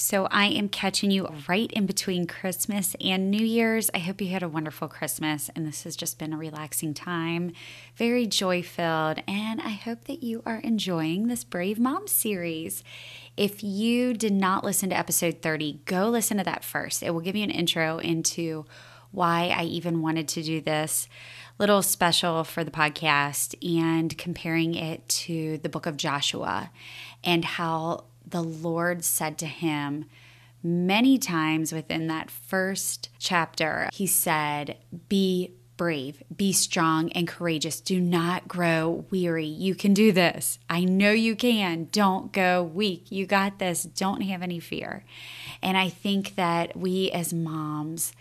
So I am catching you right in between Christmas and New Year's. I hope you had a wonderful Christmas and this has just been a relaxing time, very joy filled, and I hope that you are enjoying this Brave Mom series. If you did not listen to episode 30, go listen to that first. It will give you an intro into why I even wanted to do this little special for the podcast and comparing it to the book of Joshua and how the Lord said to him many times within that first chapter, He said, Be brave, be strong and courageous. Do not grow weary. You can do this. I know you can. Don't go weak. You got this. Don't have any fear. And I think that we as moms,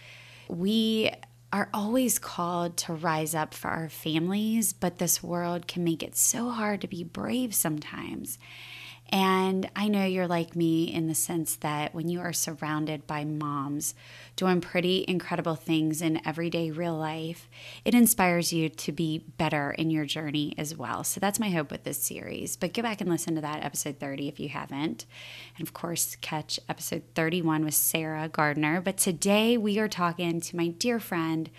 we are always called to rise up for our families, but this world can make it so hard to be brave sometimes. And I know you're like me in the sense that when you are surrounded by moms doing pretty incredible things in everyday real life, it inspires you to be better in your journey as well. So that's my hope with this series. But go back and listen to that episode 30 if you haven't. And of course, catch episode 31 with Sarah Gardner. But today we are talking to my dear friend,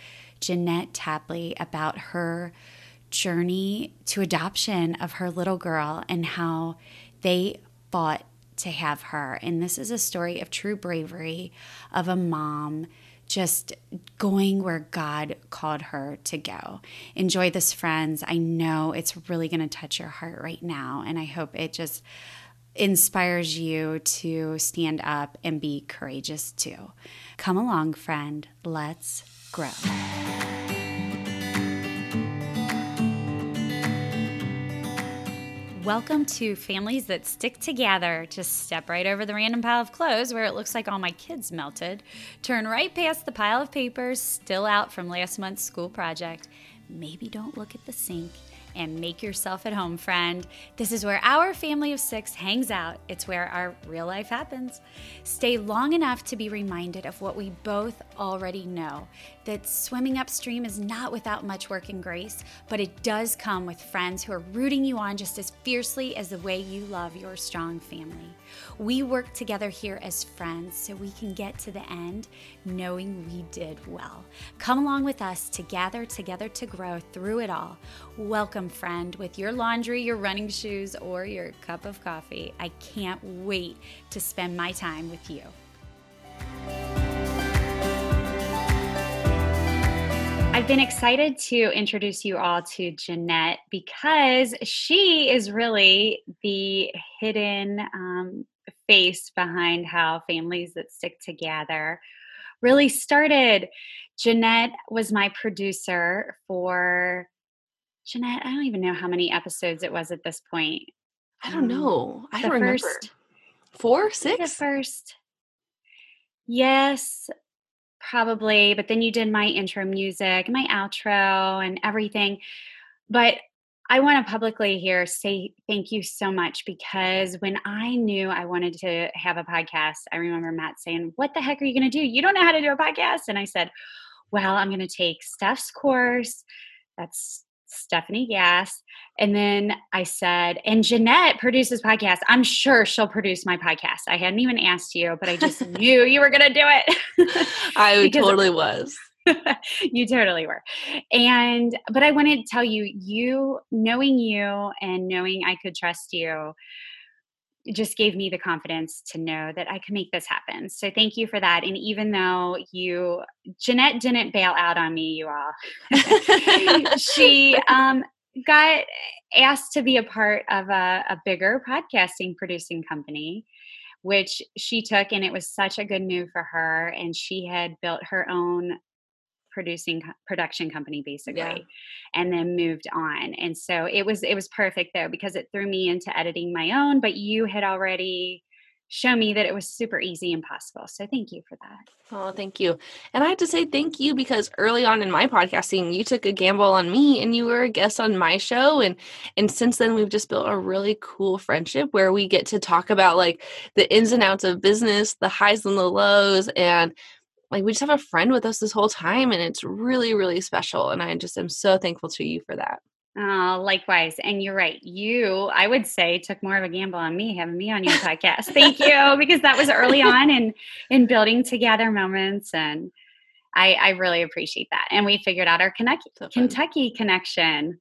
Jeanette Tapley, about her journey to adoption of her little girl and how they fought to have her. And this is a story of true bravery of a mom just going where God called her to go. Enjoy this, friends. I know it's really going to touch your heart right now. And I hope it just inspires you to stand up and be courageous too. Come along, friend. Let's grow. Welcome to Families That Stick Together. Just step right over the random pile of clothes where it looks like all my kids melted. Turn right past the pile of papers still out from last month's school project. Maybe don't look at the sink and make yourself at home, friend. This is where our family of six hangs out. It's where our real life happens. Stay long enough to be reminded of what we both already know that swimming upstream is not without much work and grace, but it does come with friends who are rooting you on just as fiercely as the way you love your strong family. We work together here as friends so we can get to the end knowing we did well. Come along with us to gather together to grow through it all. Welcome, friend, with your laundry, your running shoes, or your cup of coffee. I can't wait to spend my time with you. I've been excited to introduce you all to Jeanette because she is really the hidden um, face behind how families that stick together really started. Jeanette was my producer for Jeanette. I don't even know how many episodes it was at this point. I don't um, know. I don't first, remember. Four, six? The first. Yes, probably. But then you did my intro music, my outro, and everything. But I want to publicly here say thank you so much because when I knew I wanted to have a podcast, I remember Matt saying, What the heck are you going to do? You don't know how to do a podcast. And I said, Well, I'm going to take Steph's course. That's Stephanie Gass. And then I said, and Jeanette produces podcasts. I'm sure she'll produce my podcast. I hadn't even asked you, but I just knew you were going to do it. I totally was. you totally were. And, but I wanted to tell you, you, knowing you and knowing I could trust you, just gave me the confidence to know that I could make this happen. So thank you for that. And even though you, Jeanette didn't bail out on me, you all, she um, got asked to be a part of a, a bigger podcasting producing company which she took and it was such a good move for her and she had built her own producing production company basically yeah. and then moved on and so it was it was perfect though because it threw me into editing my own but you had already shown me that it was super easy and possible so thank you for that oh thank you and i have to say thank you because early on in my podcasting you took a gamble on me and you were a guest on my show and and since then we've just built a really cool friendship where we get to talk about like the ins and outs of business the highs and the lows and like we just have a friend with us this whole time and it's really really special and i just am so thankful to you for that Oh, likewise. And you're right. You, I would say, took more of a gamble on me having me on your podcast. Thank you, because that was early on in in building together moments, and I, I really appreciate that. And we figured out our Kentucky, so Kentucky connection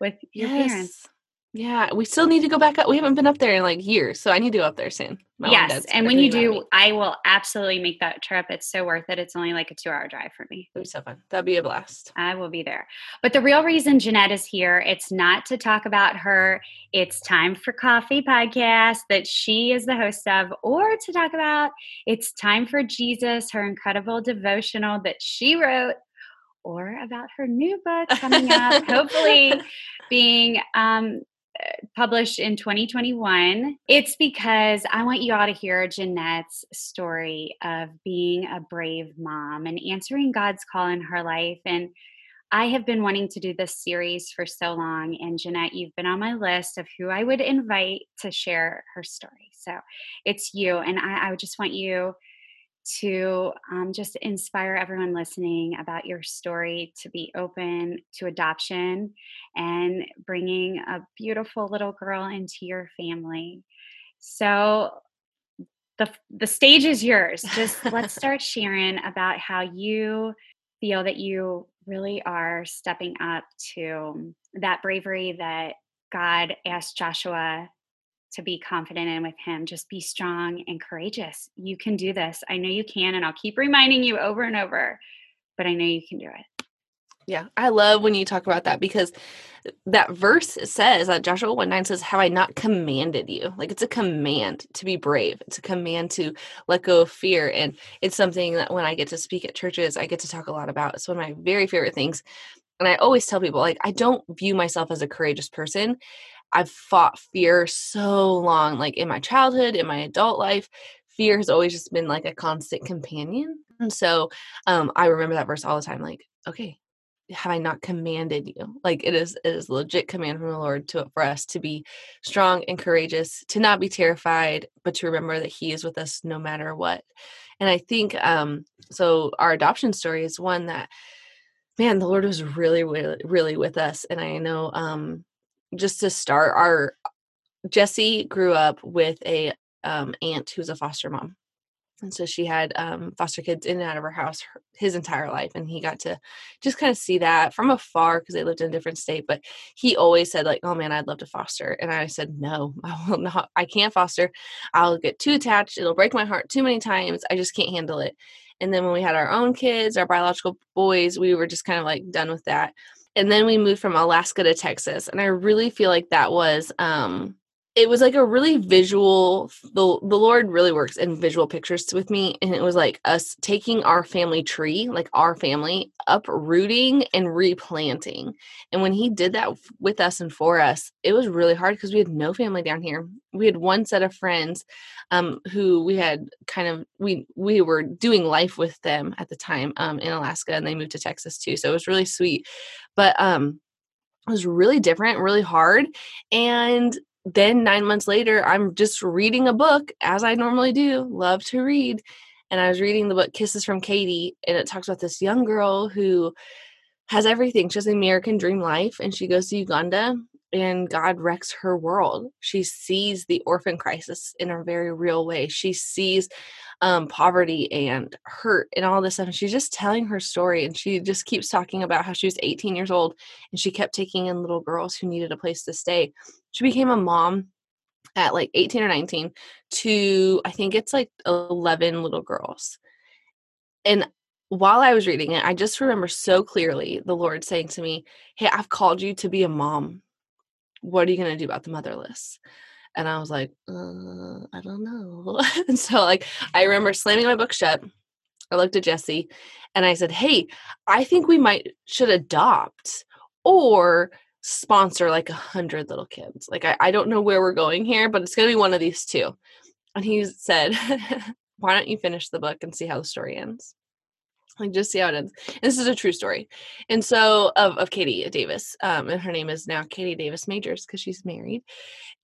with your yes. parents. Yeah, we still need to go back up. We haven't been up there in like years, so I need to go up there soon. My yes, and when you do, I will absolutely make that trip. It's so worth it. It's only like a two-hour drive for me. It'll be so fun. That'd be a blast. I will be there. But the real reason Jeanette is here, it's not to talk about her. It's time for coffee podcast that she is the host of, or to talk about it's time for Jesus, her incredible devotional that she wrote or about her new book coming up, hopefully being um, published in 2021. It's because I want you all to hear Jeanette's story of being a brave mom and answering God's call in her life. And I have been wanting to do this series for so long. And Jeanette, you've been on my list of who I would invite to share her story. So it's you. And I, I just want you to um, just inspire everyone listening about your story to be open to adoption and bringing a beautiful little girl into your family. So the the stage is yours. Just let's start sharing about how you feel that you really are stepping up to that bravery that God asked Joshua to be confident in with him. Just be strong and courageous. You can do this. I know you can. And I'll keep reminding you over and over, but I know you can do it. Yeah, I love when you talk about that because that verse says that Joshua 1 9 says, Have I not commanded you? Like it's a command to be brave. It's a command to let go of fear. And it's something that when I get to speak at churches, I get to talk a lot about. It's one of my very favorite things. And I always tell people, like, I don't view myself as a courageous person. I've fought fear so long, like in my childhood, in my adult life. Fear has always just been like a constant companion. And so um, I remember that verse all the time like, okay, have I not commanded you? Like it is it is legit command from the Lord to for us to be strong and courageous, to not be terrified, but to remember that He is with us no matter what. And I think um so our adoption story is one that man, the Lord was really, really, really with us. And I know um just to start, our Jesse grew up with a um, aunt who's a foster mom. And so she had um, foster kids in and out of her house her, his entire life. And he got to just kind of see that from afar because they lived in a different state. But he always said, like, oh man, I'd love to foster. And I said, no, I will not. I can't foster. I'll get too attached. It'll break my heart too many times. I just can't handle it. And then when we had our own kids, our biological boys, we were just kind of like done with that and then we moved from Alaska to Texas. And I really feel like that was um it was like a really visual the, the lord really works in visual pictures with me and it was like us taking our family tree like our family uprooting and replanting and when he did that with us and for us it was really hard because we had no family down here we had one set of friends um, who we had kind of we we were doing life with them at the time um, in alaska and they moved to texas too so it was really sweet but um it was really different, really hard. And then nine months later, I'm just reading a book as I normally do, love to read. And I was reading the book Kisses from Katie, and it talks about this young girl who has everything. She has an American dream life, and she goes to Uganda, and God wrecks her world. She sees the orphan crisis in a very real way. She sees um, poverty and hurt and all this stuff. And she's just telling her story. And she just keeps talking about how she was 18 years old and she kept taking in little girls who needed a place to stay. She became a mom at like 18 or 19 to, I think it's like 11 little girls. And while I was reading it, I just remember so clearly the Lord saying to me, Hey, I've called you to be a mom. What are you going to do about the motherless? And I was like, uh, I don't know. and so, like, I remember slamming my book shut. I looked at Jesse and I said, Hey, I think we might should adopt or sponsor like a hundred little kids. Like, I, I don't know where we're going here, but it's going to be one of these two. And he said, Why don't you finish the book and see how the story ends? Like just see how it ends. And this is a true story. And so of, of Katie Davis, um, and her name is now Katie Davis Majors because she's married.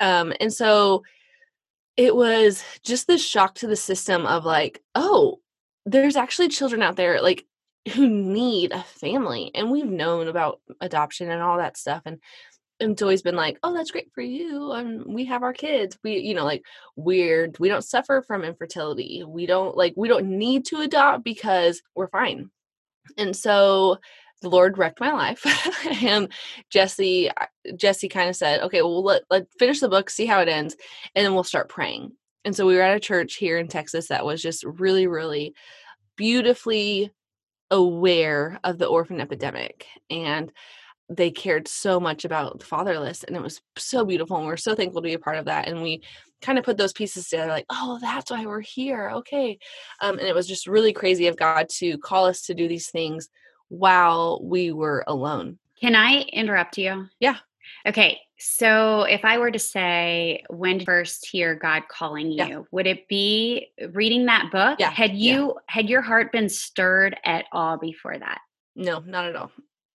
Um, and so it was just this shock to the system of like, oh, there's actually children out there like who need a family. And we've known about adoption and all that stuff. And and it's always been like, oh, that's great for you. And we have our kids. We, you know, like weird. We don't suffer from infertility. We don't like, we don't need to adopt because we're fine. And so the Lord wrecked my life. and Jesse, Jesse kind of said, okay, well, let, let finish the book, see how it ends, and then we'll start praying. And so we were at a church here in Texas that was just really, really beautifully aware of the orphan epidemic. And they cared so much about the fatherless and it was so beautiful and we are so thankful to be a part of that and we kind of put those pieces together like oh that's why we're here okay. Um, and it was just really crazy of god to call us to do these things while we were alone. Can i interrupt you? Yeah. Okay so if i were to say when first hear god calling you? Yeah. would it be reading that book? Yeah had you yeah. had your heart been stirred at all before that? No not at all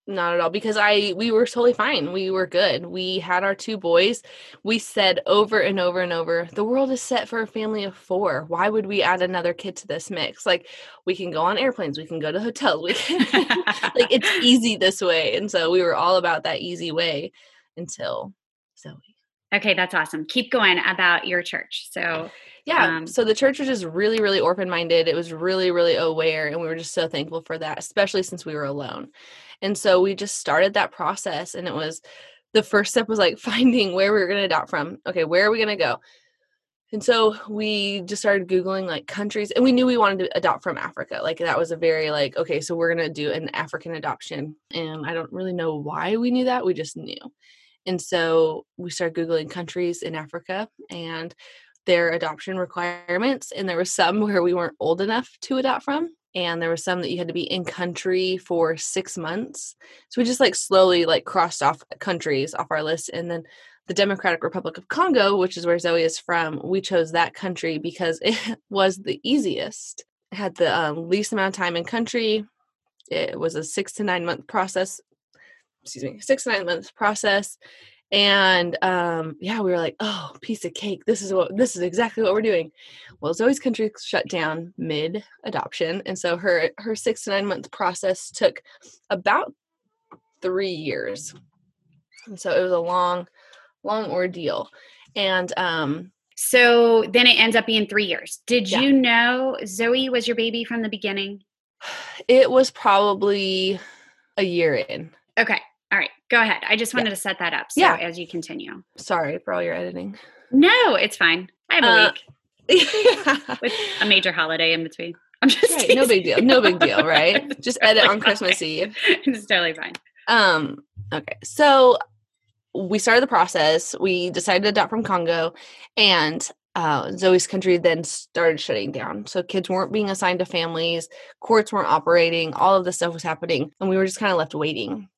not at all because i we were totally fine. We were good. We had our two boys. We said over and over and over the world is set for a family of four. Why would we add another kid to this mix? Like we can go on airplanes. We can go to hotels. We can like it's easy this way. And so we were all about that easy way until zoe. Okay that's awesome. Keep going about your church. So yeah. um, so the church was just really really orphan minded it was really really aware and we were just so thankful for that especially since we were alone and so we just started that process and it was the first step was like finding where we were going to adopt from. Okay, where are we going to go? And so we just started Googling like countries and we knew we wanted to adopt from Africa. Like that was a very like, okay, so we're going to do an African adoption. And I don't really know why we knew that. We just knew. And so we started Googling countries in Africa and their adoption requirements. And there were some where we weren't old enough to adopt from and there was some that you had to be in country for six months. So we just like slowly like crossed off countries off our list and then the democratic republic of congo which is where zoe is from we chose that country because it was the easiest. It had the um, least amount of time in country. It was a six to nine month process excuse me six to nine month process and um yeah we were like oh piece of cake. This is what this is exactly what we're doing. Well zoe's country shut down mid adoption and so her her six to nine month process took about three years. And so it was a long long ordeal. And um so then it ends up being three years. Did yeah. you know zoe was your baby from the beginning? It was probably a year in. Okay all right, go ahead. I just wanted yeah. to set that up. So yeah. as you continue. Sorry for all your editing. No, it's fine. I have a uh, week with a major holiday in between. I'm just right, no big deal. No big deal, right? just edit on Christmas Eve. It's totally fine. Um, okay. So we started the process. We decided to adopt from Congo and uh, Zoe's country then started shutting down. So kids weren't being assigned to families, courts weren't operating, all of this stuff was happening, and we were just kind of left waiting.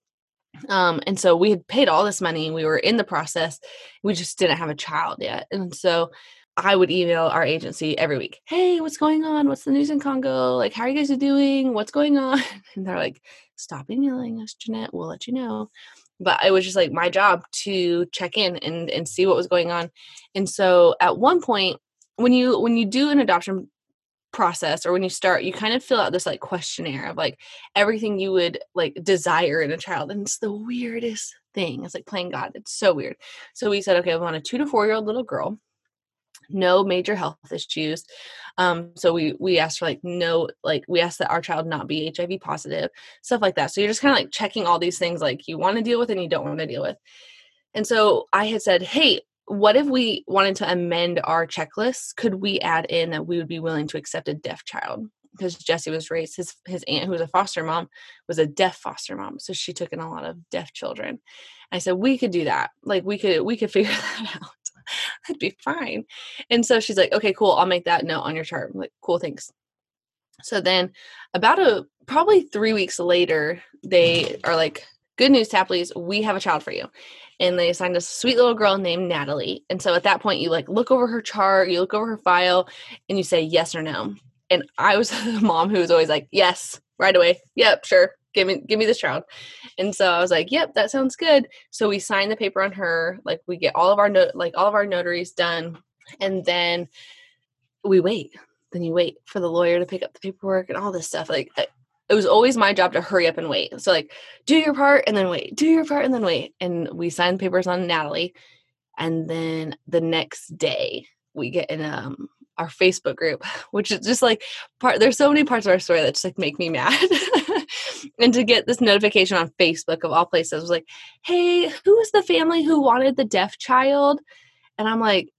Um, and so we had paid all this money. We were in the process. We just didn't have a child yet. And so I would email our agency every week. Hey, what's going on? What's the news in Congo? Like, how are you guys doing? What's going on? And they're like, stop emailing us, Jeanette. We'll let you know. But it was just like my job to check in and, and see what was going on. And so at one point, when you when you do an adoption process or when you start you kind of fill out this like questionnaire of like everything you would like desire in a child and it's the weirdest thing it's like playing god it's so weird. So we said okay i want a two to four year old little girl no major health issues. Um so we we asked for like no like we asked that our child not be hiv positive stuff like that. So you're just kind of like checking all these things like you want to deal with and you don't want to deal with. And so i had said hey what if we wanted to amend our checklist? Could we add in that we would be willing to accept a deaf child? Because Jesse was raised, his his aunt, who was a foster mom, was a deaf foster mom, so she took in a lot of deaf children. I said we could do that. Like we could we could figure that out. That'd be fine. And so she's like, okay, cool. I'll make that note on your chart. I'm like, cool, thanks. So then, about a probably three weeks later, they are like, good news, Tapley's, we have a child for you and they assigned a sweet little girl named Natalie. And so at that point, you like look over her chart, you look over her file, and you say yes or no. And I was the mom who was always like, yes, right away. Yep, sure. Give me give me this child. And so I was like, yep, that sounds good. So we sign the paper on her, like we get all of our note like all of our notaries done, and then we wait. Then you wait for the lawyer to pick up the paperwork and all this stuff. Like uh, it was always my job to hurry up and wait. So like do your part and then wait, do your part and then wait. And we signed papers on Natalie. And then the next day we get in um our Facebook group, which is just like part there's so many parts of our story that just like make me mad. and to get this notification on Facebook of all places was like, hey, who is the family who wanted the deaf child? And I'm like,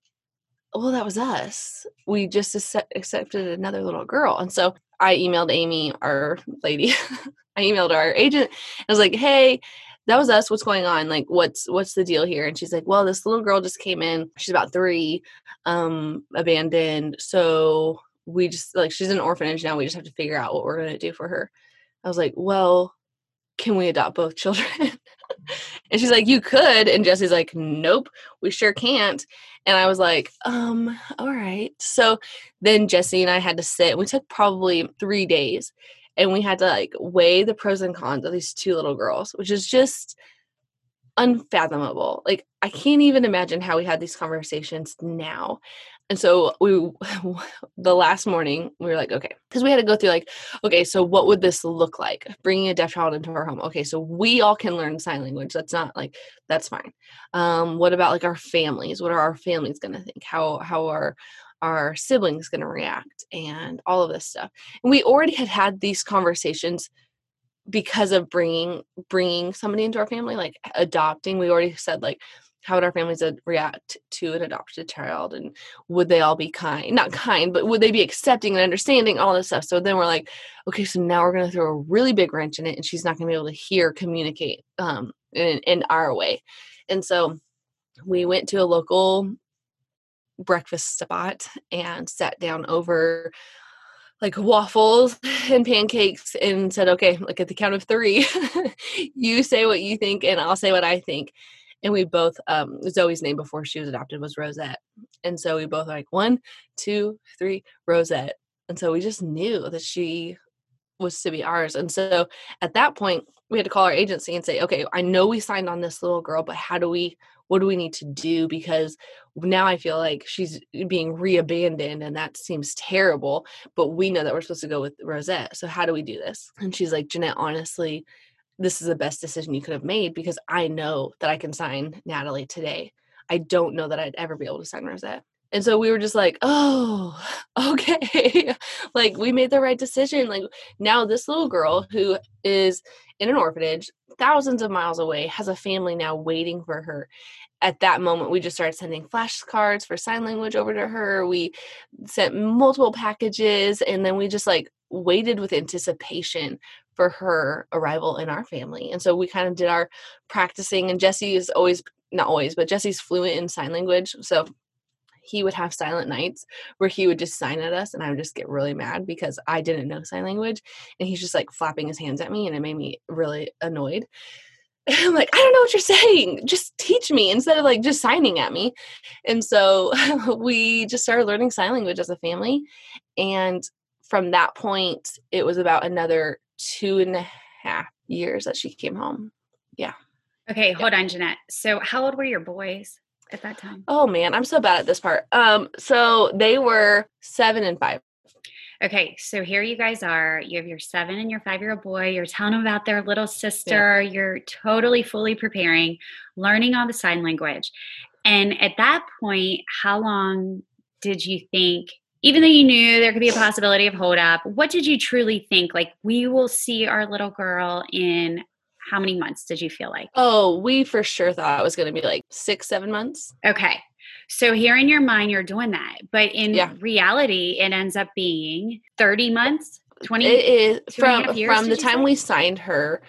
well, that was us. We just accepted another little girl. And so I emailed Amy, our lady. I emailed our agent. I was like, hey, that was us. What's going on? Like, what's what's the deal here? And she's like, well, this little girl just came in. She's about three, um, abandoned. So we just like she's an orphanage now. We just have to figure out what we're gonna do for her. I was like, well, can we adopt both children? And she's like, you could. And Jesse's like, nope, we sure can't. And I was like, um, all right. So then Jesse and I had to sit. We took probably three days and we had to like weigh the pros and cons of these two little girls, which is just unfathomable. Like I can't even imagine how we had these conversations now. And so we, the last morning, we were like, okay, because we had to go through like, okay, so what would this look like? Bringing a deaf child into our home. Okay, so we all can learn sign language. That's not like that's fine. Um, what about like our families? What are our families going to think? How how are our siblings going to react? And all of this stuff. And we already had had these conversations because of bringing bringing somebody into our family, like adopting. We already said like how would our families react to an adopted child and would they all be kind not kind but would they be accepting and understanding all this stuff. So then we're like okay so now we're going to throw a really big wrench in it and she's not going to be able to hear communicate um, in, in our way. And so we went to a local breakfast spot and sat down over like waffles and pancakes and said okay like at the count of three you say what you think and i'll say what i think and we both um zoe's name before she was adopted was rosette and so we both like one two three rosette and so we just knew that she was to be ours and so at that point we had to call our agency and say okay i know we signed on this little girl but how do we what do we need to do? Because now i feel like she's being reabandoned and that seems terrible but we know that we're supposed to go with rosette so how do we do this? And she's like jeanette honestly this is the best decision you could have made because I know that I can sign Natalie today. I don't know that I'd ever be able to sign Rosette. And so we were just like, oh, okay. like we made the right decision. Like now this little girl who is in an orphanage thousands of miles away has a family now waiting for her. At that moment, we just started sending flashcards for sign language over to her. We sent multiple packages and then we just like waited with anticipation for her arrival in our family. And so we kind of did our practicing and Jesse is always not always, but Jesse's fluent in sign language. So he would have silent nights where he would just sign at us and I would just get really mad because I didn't know sign language and he's just like flapping his hands at me and it made me really annoyed. I'm like, I don't know what you're saying. Just teach me instead of like just signing at me. And so we just started learning sign language as a family. And from that point, it was about another two and a half years that she came home. Yeah. Okay, yeah. hold on, Jeanette. So how old were your boys at that time? Oh man, I'm so bad at this part. Um, so they were seven and five. Okay, so here you guys are. You have your seven and your five year old boy. You're telling them about their little sister. Yeah. You're totally fully preparing, learning all the sign language. And at that point, how long did you think even though you knew there could be a possibility of hold up, what did you truly think? Like, we will see our little girl in how many months did you feel like? Oh, we for sure thought it was going to be like six, seven months. Okay. So here in your mind, you're doing that. But in yeah. reality, it ends up being 30 months, 20 It is from years, from the time say? we signed her,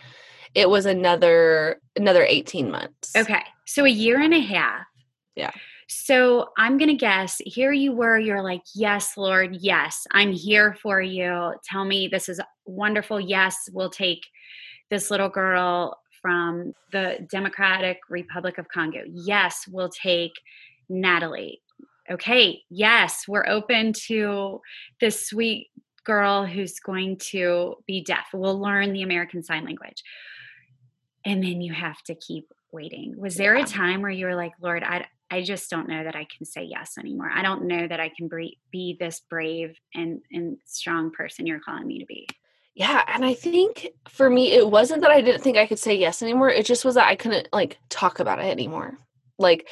it was another another 18 months. Okay. So a year and a half. Yeah. So I'm going to guess here you were, you're like, Yes, Lord, yes, I'm here for you. Tell me this is wonderful. Yes, we'll take this little girl from the Democratic Republic of Congo. Yes, we'll take Natalie. Okay, yes, we're open to this sweet girl who's going to be deaf. We'll learn the American Sign Language. And then you have to keep waiting. Was there a time where you were like, Lord, I, I just don't know that I can say yes anymore. I don't know that I can be this brave and, and strong person you're calling me to be. Yeah, and I think for me it wasn't that I didn't think I could say yes anymore. It just was that I couldn't like talk about it anymore. Like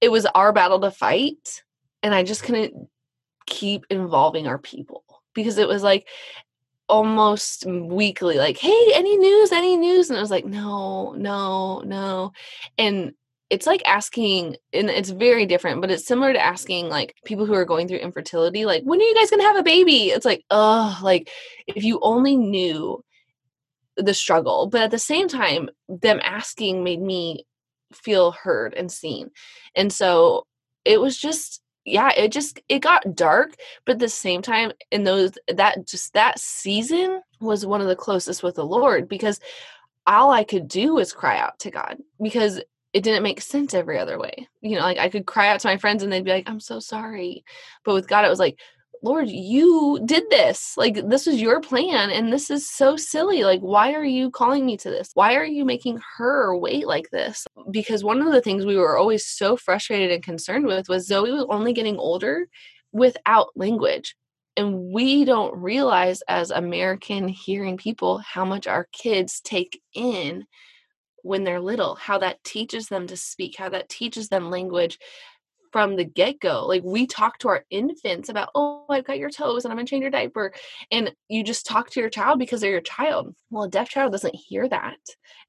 it was our battle to fight and I just couldn't keep involving our people because it was like almost weekly like hey any news any news and i was like no no no and it's like asking and it's very different but it's similar to asking like people who are going through infertility like when are you guys going to have a baby? It's like oh like if you only knew the struggle but at the same time them asking made me feel heard and seen and so it was just yeah it just it got dark but at the same time in those that just that season was one of the closest with the lord because all i could do was cry out to god because it didn't make sense every other way you know like i could cry out to my friends and they'd be like i'm so sorry but with god it was like Lord, you did this. Like, this was your plan, and this is so silly. Like, why are you calling me to this? Why are you making her wait like this? Because one of the things we were always so frustrated and concerned with was Zoe was only getting older without language. And we don't realize as American hearing people how much our kids take in when they're little, how that teaches them to speak, how that teaches them language, from the get go. Like we talk to our infants about, oh, I've got your toes and I'm gonna change your diaper. And you just talk to your child because they're your child. Well, a deaf child doesn't hear that.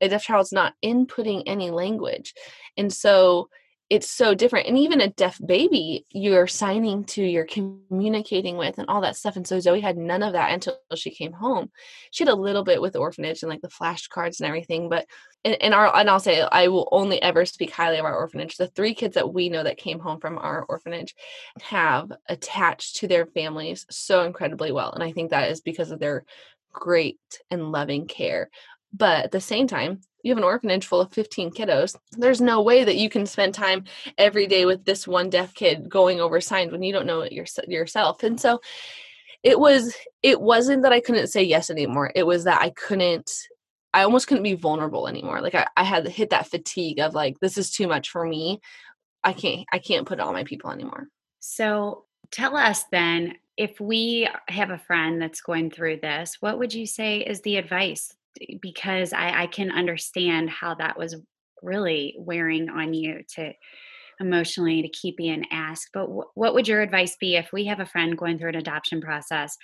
A deaf child's not inputting any language. And so it's so different. And even a deaf baby, you're signing to, you're communicating with, and all that stuff. And so Zoe had none of that until she came home. She had a little bit with the orphanage and like the flashcards and everything, but and, our and I'll say I will only ever speak highly of our orphanage. The three kids that we know that came home from our orphanage have attached to their families so incredibly well. And I think that is because of their great and loving care. But at the same time, you have an orphanage full of 15 kiddos. There's no way that you can spend time every day with this one deaf kid going over signs when you don't know it yourself. And so it was it wasn't that I couldn't say yes anymore. It was that I couldn't I almost couldn't be vulnerable anymore. Like I, I had hit that fatigue of like this is too much for me. I can't I can't put on my people anymore. So tell us then if we have a friend that's going through this, what would you say is the advice because I, I can understand how that was really wearing on you to emotionally to keep being asked. But w- what would your advice be if we have a friend going through an adoption process?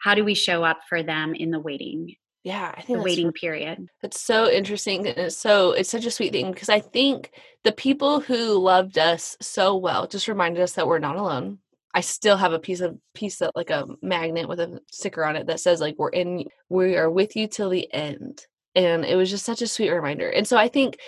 How do we show up for them in the waiting? Yeah, I think the waiting period. That's so interesting, and it's so it's such a sweet thing because I think the people who loved us so well just reminded us that we're not alone. I still have a piece of piece of like a magnet with a sticker on it that says like we're in we are with you till the end. And it was just such a sweet reminder. And so I think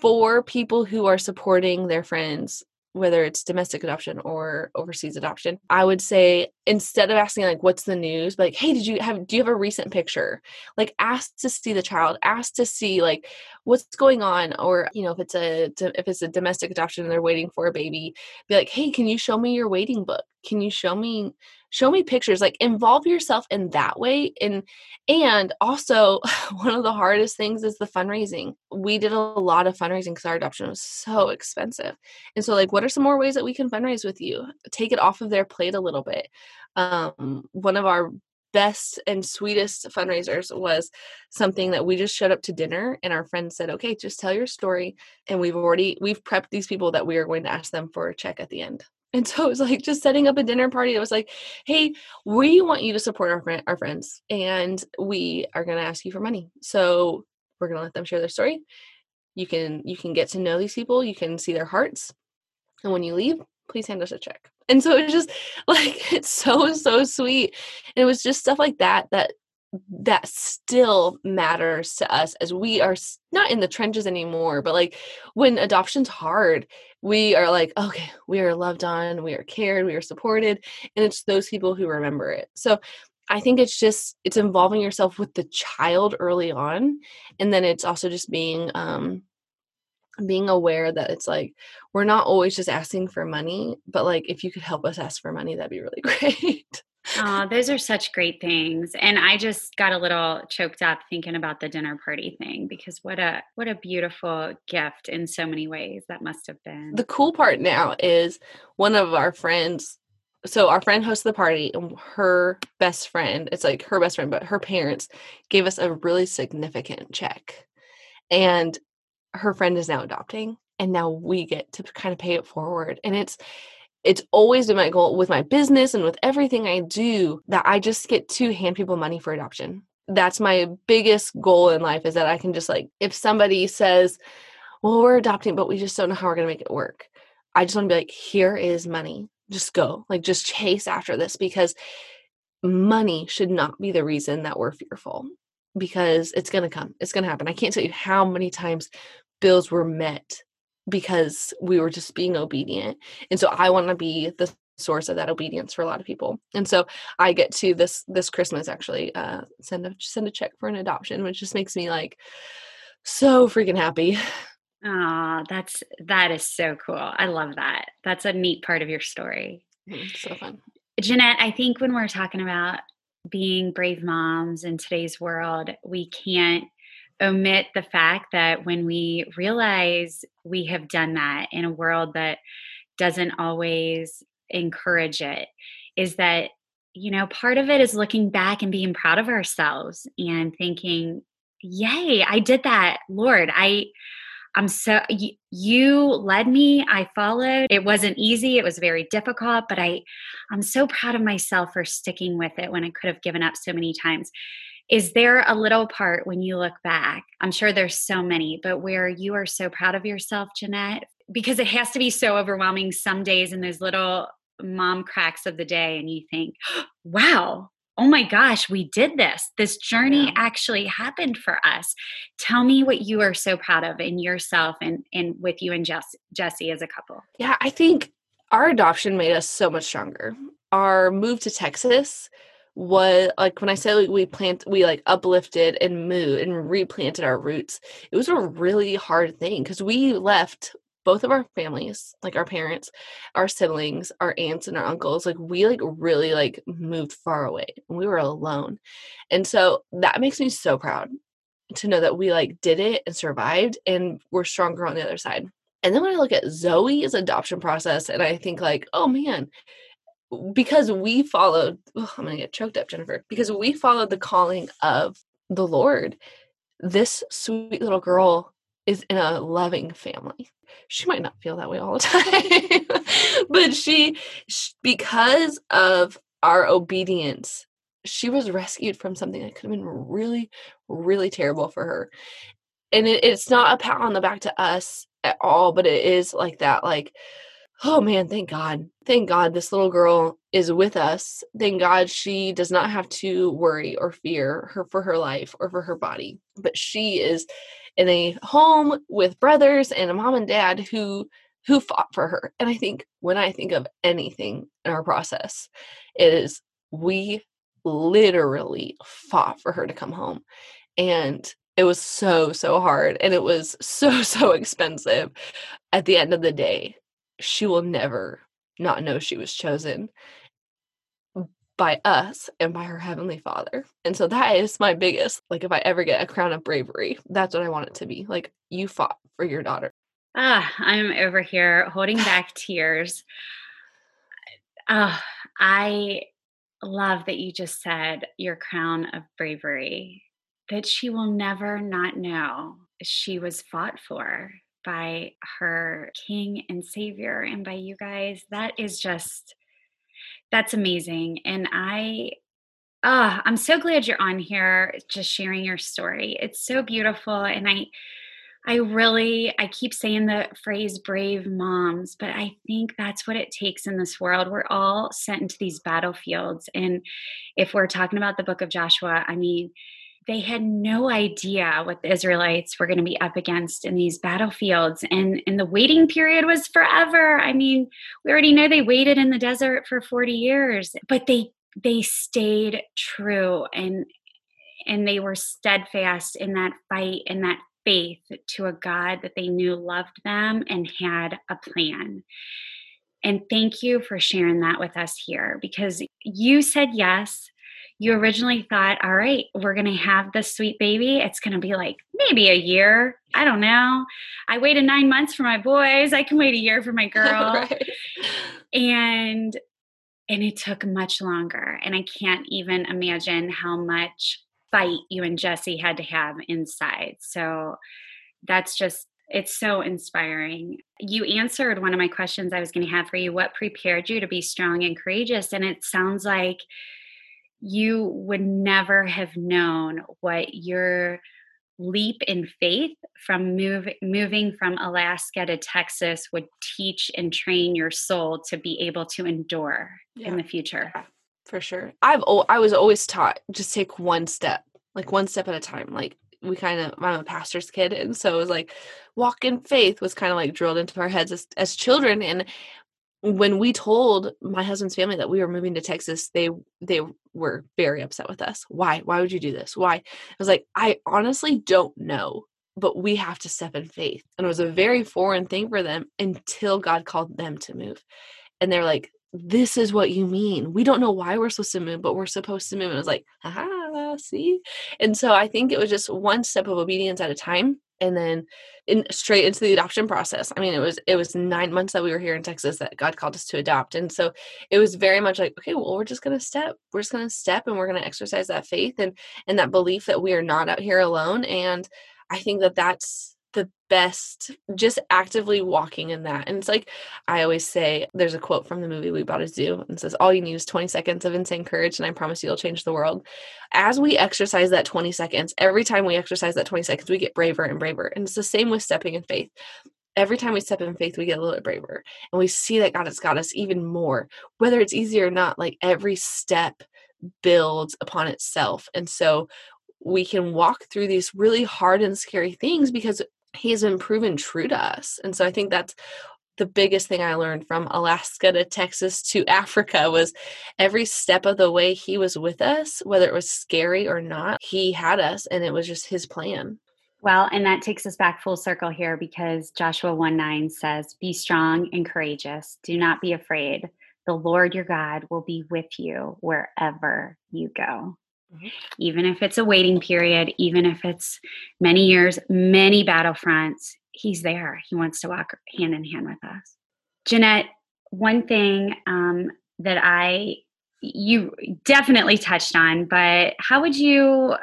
for people who are supporting their friends whether it's domestic adoption or overseas adoption i would say instead of asking like what's the news? But, like hey did you have do you have a recent picture? Like ask to see the child ask to see like what's going on or you know if it's a if it's a domestic adoption and they're waiting for a baby be like hey can you show me your waiting book? Can you show me show me pictures? Like involve yourself in that way and and also one of the hardest things is the fundraising. We did a lot of fundraising because our adoption was so expensive and so like what are some more ways that we can fundraise with you? Take it off of their plate a little bit um, one of our best and sweetest fundraisers was something that we just showed up to dinner and our friend said okay just tell your story and we've already we've prepped these people that we are going to ask them for a check at the end and so it was like just setting up a dinner party. It was like, hey, we want you to support our our friends, and we are going to ask you for money. So we're going to let them share their story. You can you can get to know these people. You can see their hearts, and when you leave, please hand us a check. And so it was just like it's so so sweet. And it was just stuff like that that that still matters to us as we are not in the trenches anymore but like when adoption's hard we are like okay we are loved on we are cared we are supported and it's those people who remember it so i think it's just it's involving yourself with the child early on and then it's also just being um being aware that it's like we're not always just asking for money but like if you could help us ask for money that'd be really great Oh, those are such great things. And I just got a little choked up thinking about the dinner party thing because what a what a beautiful gift in so many ways that must have been. The cool part now is one of our friends so our friend hosted the party and her best friend it's like her best friend but her parents gave us a really significant check and her friend is now adopting and now we get to kind of pay it forward and it's it's always been my goal with my business and with everything i do that i just get to hand people money for adoption. That's my biggest goal in life is that i can just like if somebody says well we're adopting but we just don't know how we're going to make it work i just want to be like here is money. Just go. Like just chase after this because money should not be the reason that we're fearful because it's going to come it's going to happen i can't tell you how many times bills were met because we were just being obedient and so i want to be the source of that obedience for a lot of people and so i get to this this christmas actually uh send a send a check for an adoption which just makes me like so freaking happy Ah, that's that is so cool. I love that. That's a neat part of your story. Mm, so fun. Jeanette, I think when we're talking about being brave moms in today's world, we can't omit the fact that when we realize we have done that in a world that doesn't always encourage it, is that, you know, part of it is looking back and being proud of ourselves and thinking, yay, I did that. Lord, I I'm so you, you led me, I followed. It wasn't easy, it was very difficult, but I I'm so proud of myself for sticking with it when I could have given up so many times. Is there a little part when you look back? I'm sure there's so many, but where you are so proud of yourself, Jeanette, because it has to be so overwhelming some days in those little mom cracks of the day and you think, wow, oh my gosh, we did this. This journey yeah. actually happened for us. Tell me what you are so proud of in yourself and, and with you and Jess, Jesse as a couple. Yeah, I think our adoption made us so much stronger. Our move to Texas was like when I say we plant, we like uplifted and moved and replanted our roots. It was a really hard thing because we left both of our families, like our parents, our siblings, our aunts and our uncles, like we like really like moved far away. We were alone. And so that makes me so proud to know that we like did it and survived and we're stronger on the other side. And then when I look at Zoe's adoption process and I think like, oh man, because we followed, oh, I'm gonna get choked up, Jennifer, because we followed the calling of the Lord. This sweet little girl is in a loving family. She might not feel that way all the time but she, because of our obedience she was rescued from something that could have been really really terrible for her. And it, it's not a pat on the back to us at all but it is like that like oh man thank god thank god this little girl is with us thank god she does not have to worry or fear her for her life or for her body but she is in a home with brothers and a mom and dad who who fought for her. And I think when I think of anything in our process, it is we literally fought for her to come home. And it was so, so hard. And it was so, so expensive. At the end of the day, she will never not know she was chosen by us and by her heavenly father. And so that is my biggest, like, if I ever get a crown of bravery, that's what I want it to be. Like, you fought for your daughter. Ah, I'm over here holding back tears. Ah, I love that you just said your crown of bravery, that she will never not know she was fought for by her king and savior and by you guys. That is just that's amazing. And I ah, I'm so glad you're on here just sharing your story. It's so beautiful and I I really I keep saying the phrase brave moms, but I think that's what it takes in this world. We're all sent into these battlefields and if we're talking about the book of Joshua, I mean, they had no idea what the Israelites were going to be up against in these battlefields. And, and the waiting period was forever. I mean, we already know they waited in the desert for 40 years, but they they stayed true and and they were steadfast in that fight and that faith to a God that they knew loved them and had a plan. And thank you for sharing that with us here because you said yes you originally thought, all right, we're going to have this sweet baby. It's going to be like maybe a year. I don't know. I waited nine months for my boys. I can wait a year for my girl. right. And and it took much longer. And I can't even imagine how much fight you and Jesse had to have inside. So that's just, it's so inspiring. You answered one of my questions I was going to have for you. What prepared you to be strong and courageous? And it sounds like you would never have known what your leap in faith from move, moving from Alaska to Texas would teach and train your soul to be able to endure yeah. in the future. For sure. I've I was always taught just take one step, like one step at a time. Like we kind of I'm a pastor's kid and so it was like walk in faith was kind of like drilled into our heads as, as children and when we told my husband's family that we were moving to Texas, they they were very upset with us. Why? Why would you do this? Why? I was like, I honestly don't know, but we have to step in faith. And it was a very foreign thing for them until God called them to move. And they're like, this is what you mean. We don't know why we're supposed to move, but we're supposed to move. And I was like, haha, see? And so I think it was just one step of obedience at a time and then in straight into the adoption process. I mean, it was it was nine months that we were here in Texas that God called us to adopt, and so it was very much like, okay, well, we're just gonna step, we're just gonna step, and we're gonna exercise that faith and and that belief that we are not out here alone. And I think that that's the best just actively walking in that and it's like i always say there's a quote from the movie we bought a zoo and says all you need is 20 seconds of insane courage and i promise you'll change the world as we exercise that 20 seconds every time we exercise that 20 seconds we get braver and braver and it's the same with stepping in faith every time we step in faith, we get a little bit braver and we see that God has got us even more. Whether it's easy or not, like every step builds upon itself. And so we can walk through these really hard and scary things because he's been proven true to us. And so I think that's the biggest thing I learned from Alaska to Texas to Africa was every step of the way he was with us, whether it was scary or not, he had us and it was just his plan. Well, and that takes us back full circle here because Joshua 1 9 says, Be strong and courageous. Do not be afraid. The Lord your God will be with you wherever you go. Mm-hmm. Even if it's a waiting period, even if it's many years, many battlefronts, he's there. He wants to walk hand in hand with us. Jeanette, one thing um, that I, you definitely touched on, but how would you,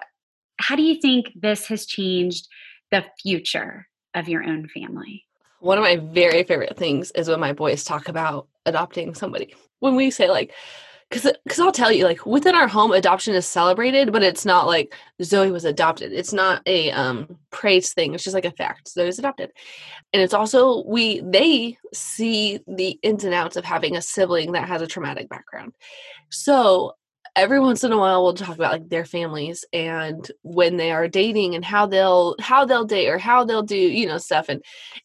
how do you think this has changed the future of your own family? One of my very favorite things is when my boys talk about adopting somebody. When we say, like, because because I'll tell you, like within our home, adoption is celebrated, but it's not like Zoe was adopted. It's not a um praise thing. It's just like a fact. Zoe was adopted, and it's also we they see the ins and outs of having a sibling that has a traumatic background. So every once in a while we'll talk about like their families and when they are dating and how they'll how they'll date or how they'll do you know stuff. And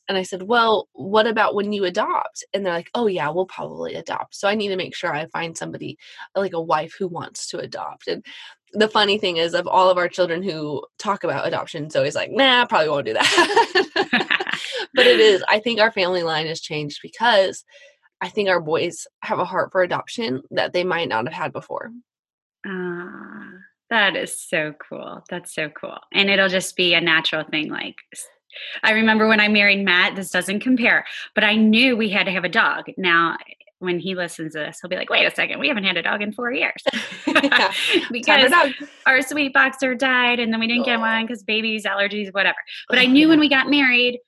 and i said well what about when you adopt? And they're like oh yeah we'll probably adopt. So i need to make sure i find somebody like a wife who wants to adopt. And the funny thing is of all of our children who talk about adoption Zoe's like nah probably won't do that. But it is i think our family line has changed because I think our boys have a heart for adoption that they might not have had before. Ah, that is so cool. That's so cool. And it'll just be a natural thing. Like, I remember when I married Matt, this doesn't compare, but I knew we had to have a dog. Now, when he listens to this, he'll be like, wait a second, we haven't had a dog in four years. because our sweet boxer died and then we didn't get one because babies, allergies, whatever. But I knew when we got married,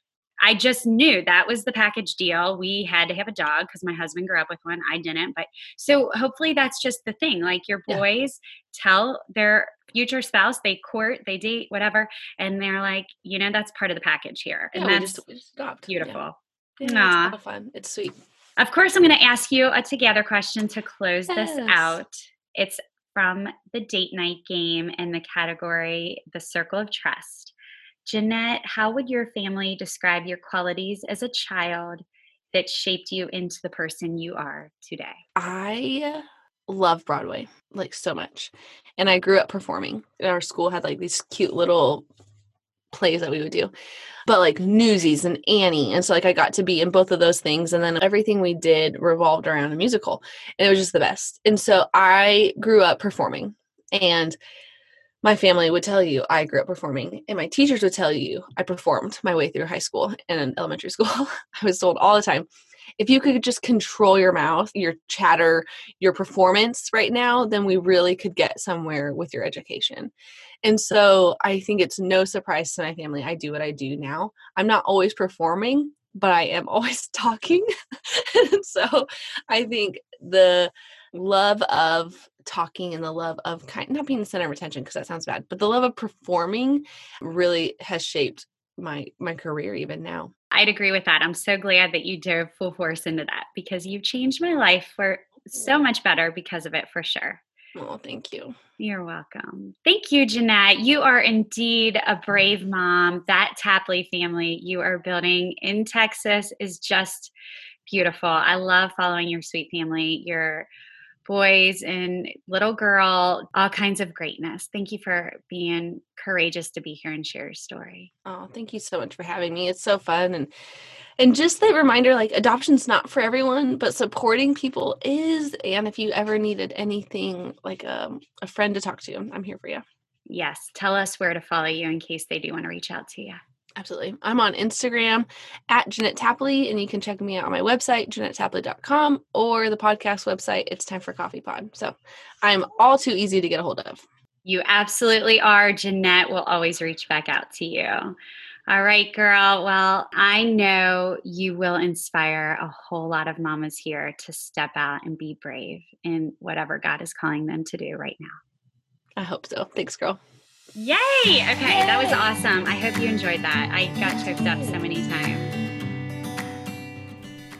I just knew that was the package deal. We had to have a dog because my husband grew up with one. I didn't. But so hopefully that's just the thing. Like your boys yeah. tell their future spouse, they court, they date, whatever. And they're like, you know, that's part of the package here. And yeah, that's we just, we just beautiful. Yeah. Yeah, it's fun. It's sweet. Of course, I'm going to ask you a together question to close yes. this out. It's from the date night game in the category The Circle of Trust. Jeanette, how would your family describe your qualities as a child that shaped you into the person you are today? I love Broadway like so much. And I grew up performing. Our school had like these cute little plays that we would do. But like Newsies and Annie. And so like I got to be in both of those things and then everything we did revolved around a musical. And it was just the best. And so I grew up performing. And my family would tell you I grew up performing, and my teachers would tell you I performed my way through high school and elementary school. I was told all the time. if you could just control your mouth, your chatter, your performance right now, then we really could get somewhere with your education. And so I think it's no surprise to my family. I do what I do now. I'm not always performing, but I am always talking. And so I think the love of talking and the love of kind not being the center of attention because that sounds bad, but the love of performing really has shaped my my career even now. I'd agree with that. I'm so glad that you dove full force into that because you've changed my life for so much better because of it for sure. Oh, thank you. You're welcome. Thank you, Jeanette. You are indeed a brave mom. That Tapley family you are building in Texas is just beautiful. I love following your sweet family, your boys and little girl, all kinds of greatness. Thank you for being courageous to be here and share your story. Oh, thank you so much for having me. It's so fun and and just that reminder like adoption's not for everyone, but supporting people is and if you ever needed anything like um, a friend to talk to, I'm here for you. Yes, tell us where to follow you in case they do want to reach out to you. Absolutely. I'm on Instagram at Jeanette Tapley, and you can check me out on my website, JeanetteTapley.com, or the podcast website, It's Time for Coffee Pod. So I'm all too easy to get a hold of. You absolutely are. Jeanette will always reach back out to you. All right, girl. Well, I know you will inspire a whole lot of mamas here to step out and be brave in whatever God is calling them to do right now. I hope so. Thanks, girl. Yay! Okay, that was awesome. I hope you enjoyed that. I got choked up so many times.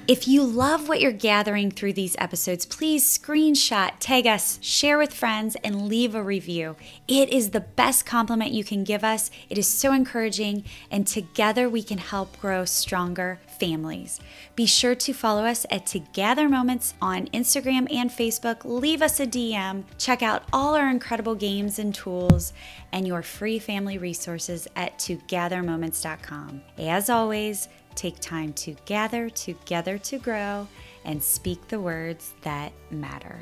If you love what you're gathering through these episodes, please screenshot, tag us, share with friends, and leave a review. It is the best compliment you can give us. It is so encouraging, and together we can help grow stronger families. Be sure to follow us at Together Moments on Instagram and Facebook. Leave us a DM. Check out all our incredible games and tools and your free family resources at togethermoments.com. As always, Take time to gather together to grow and speak the words that matter.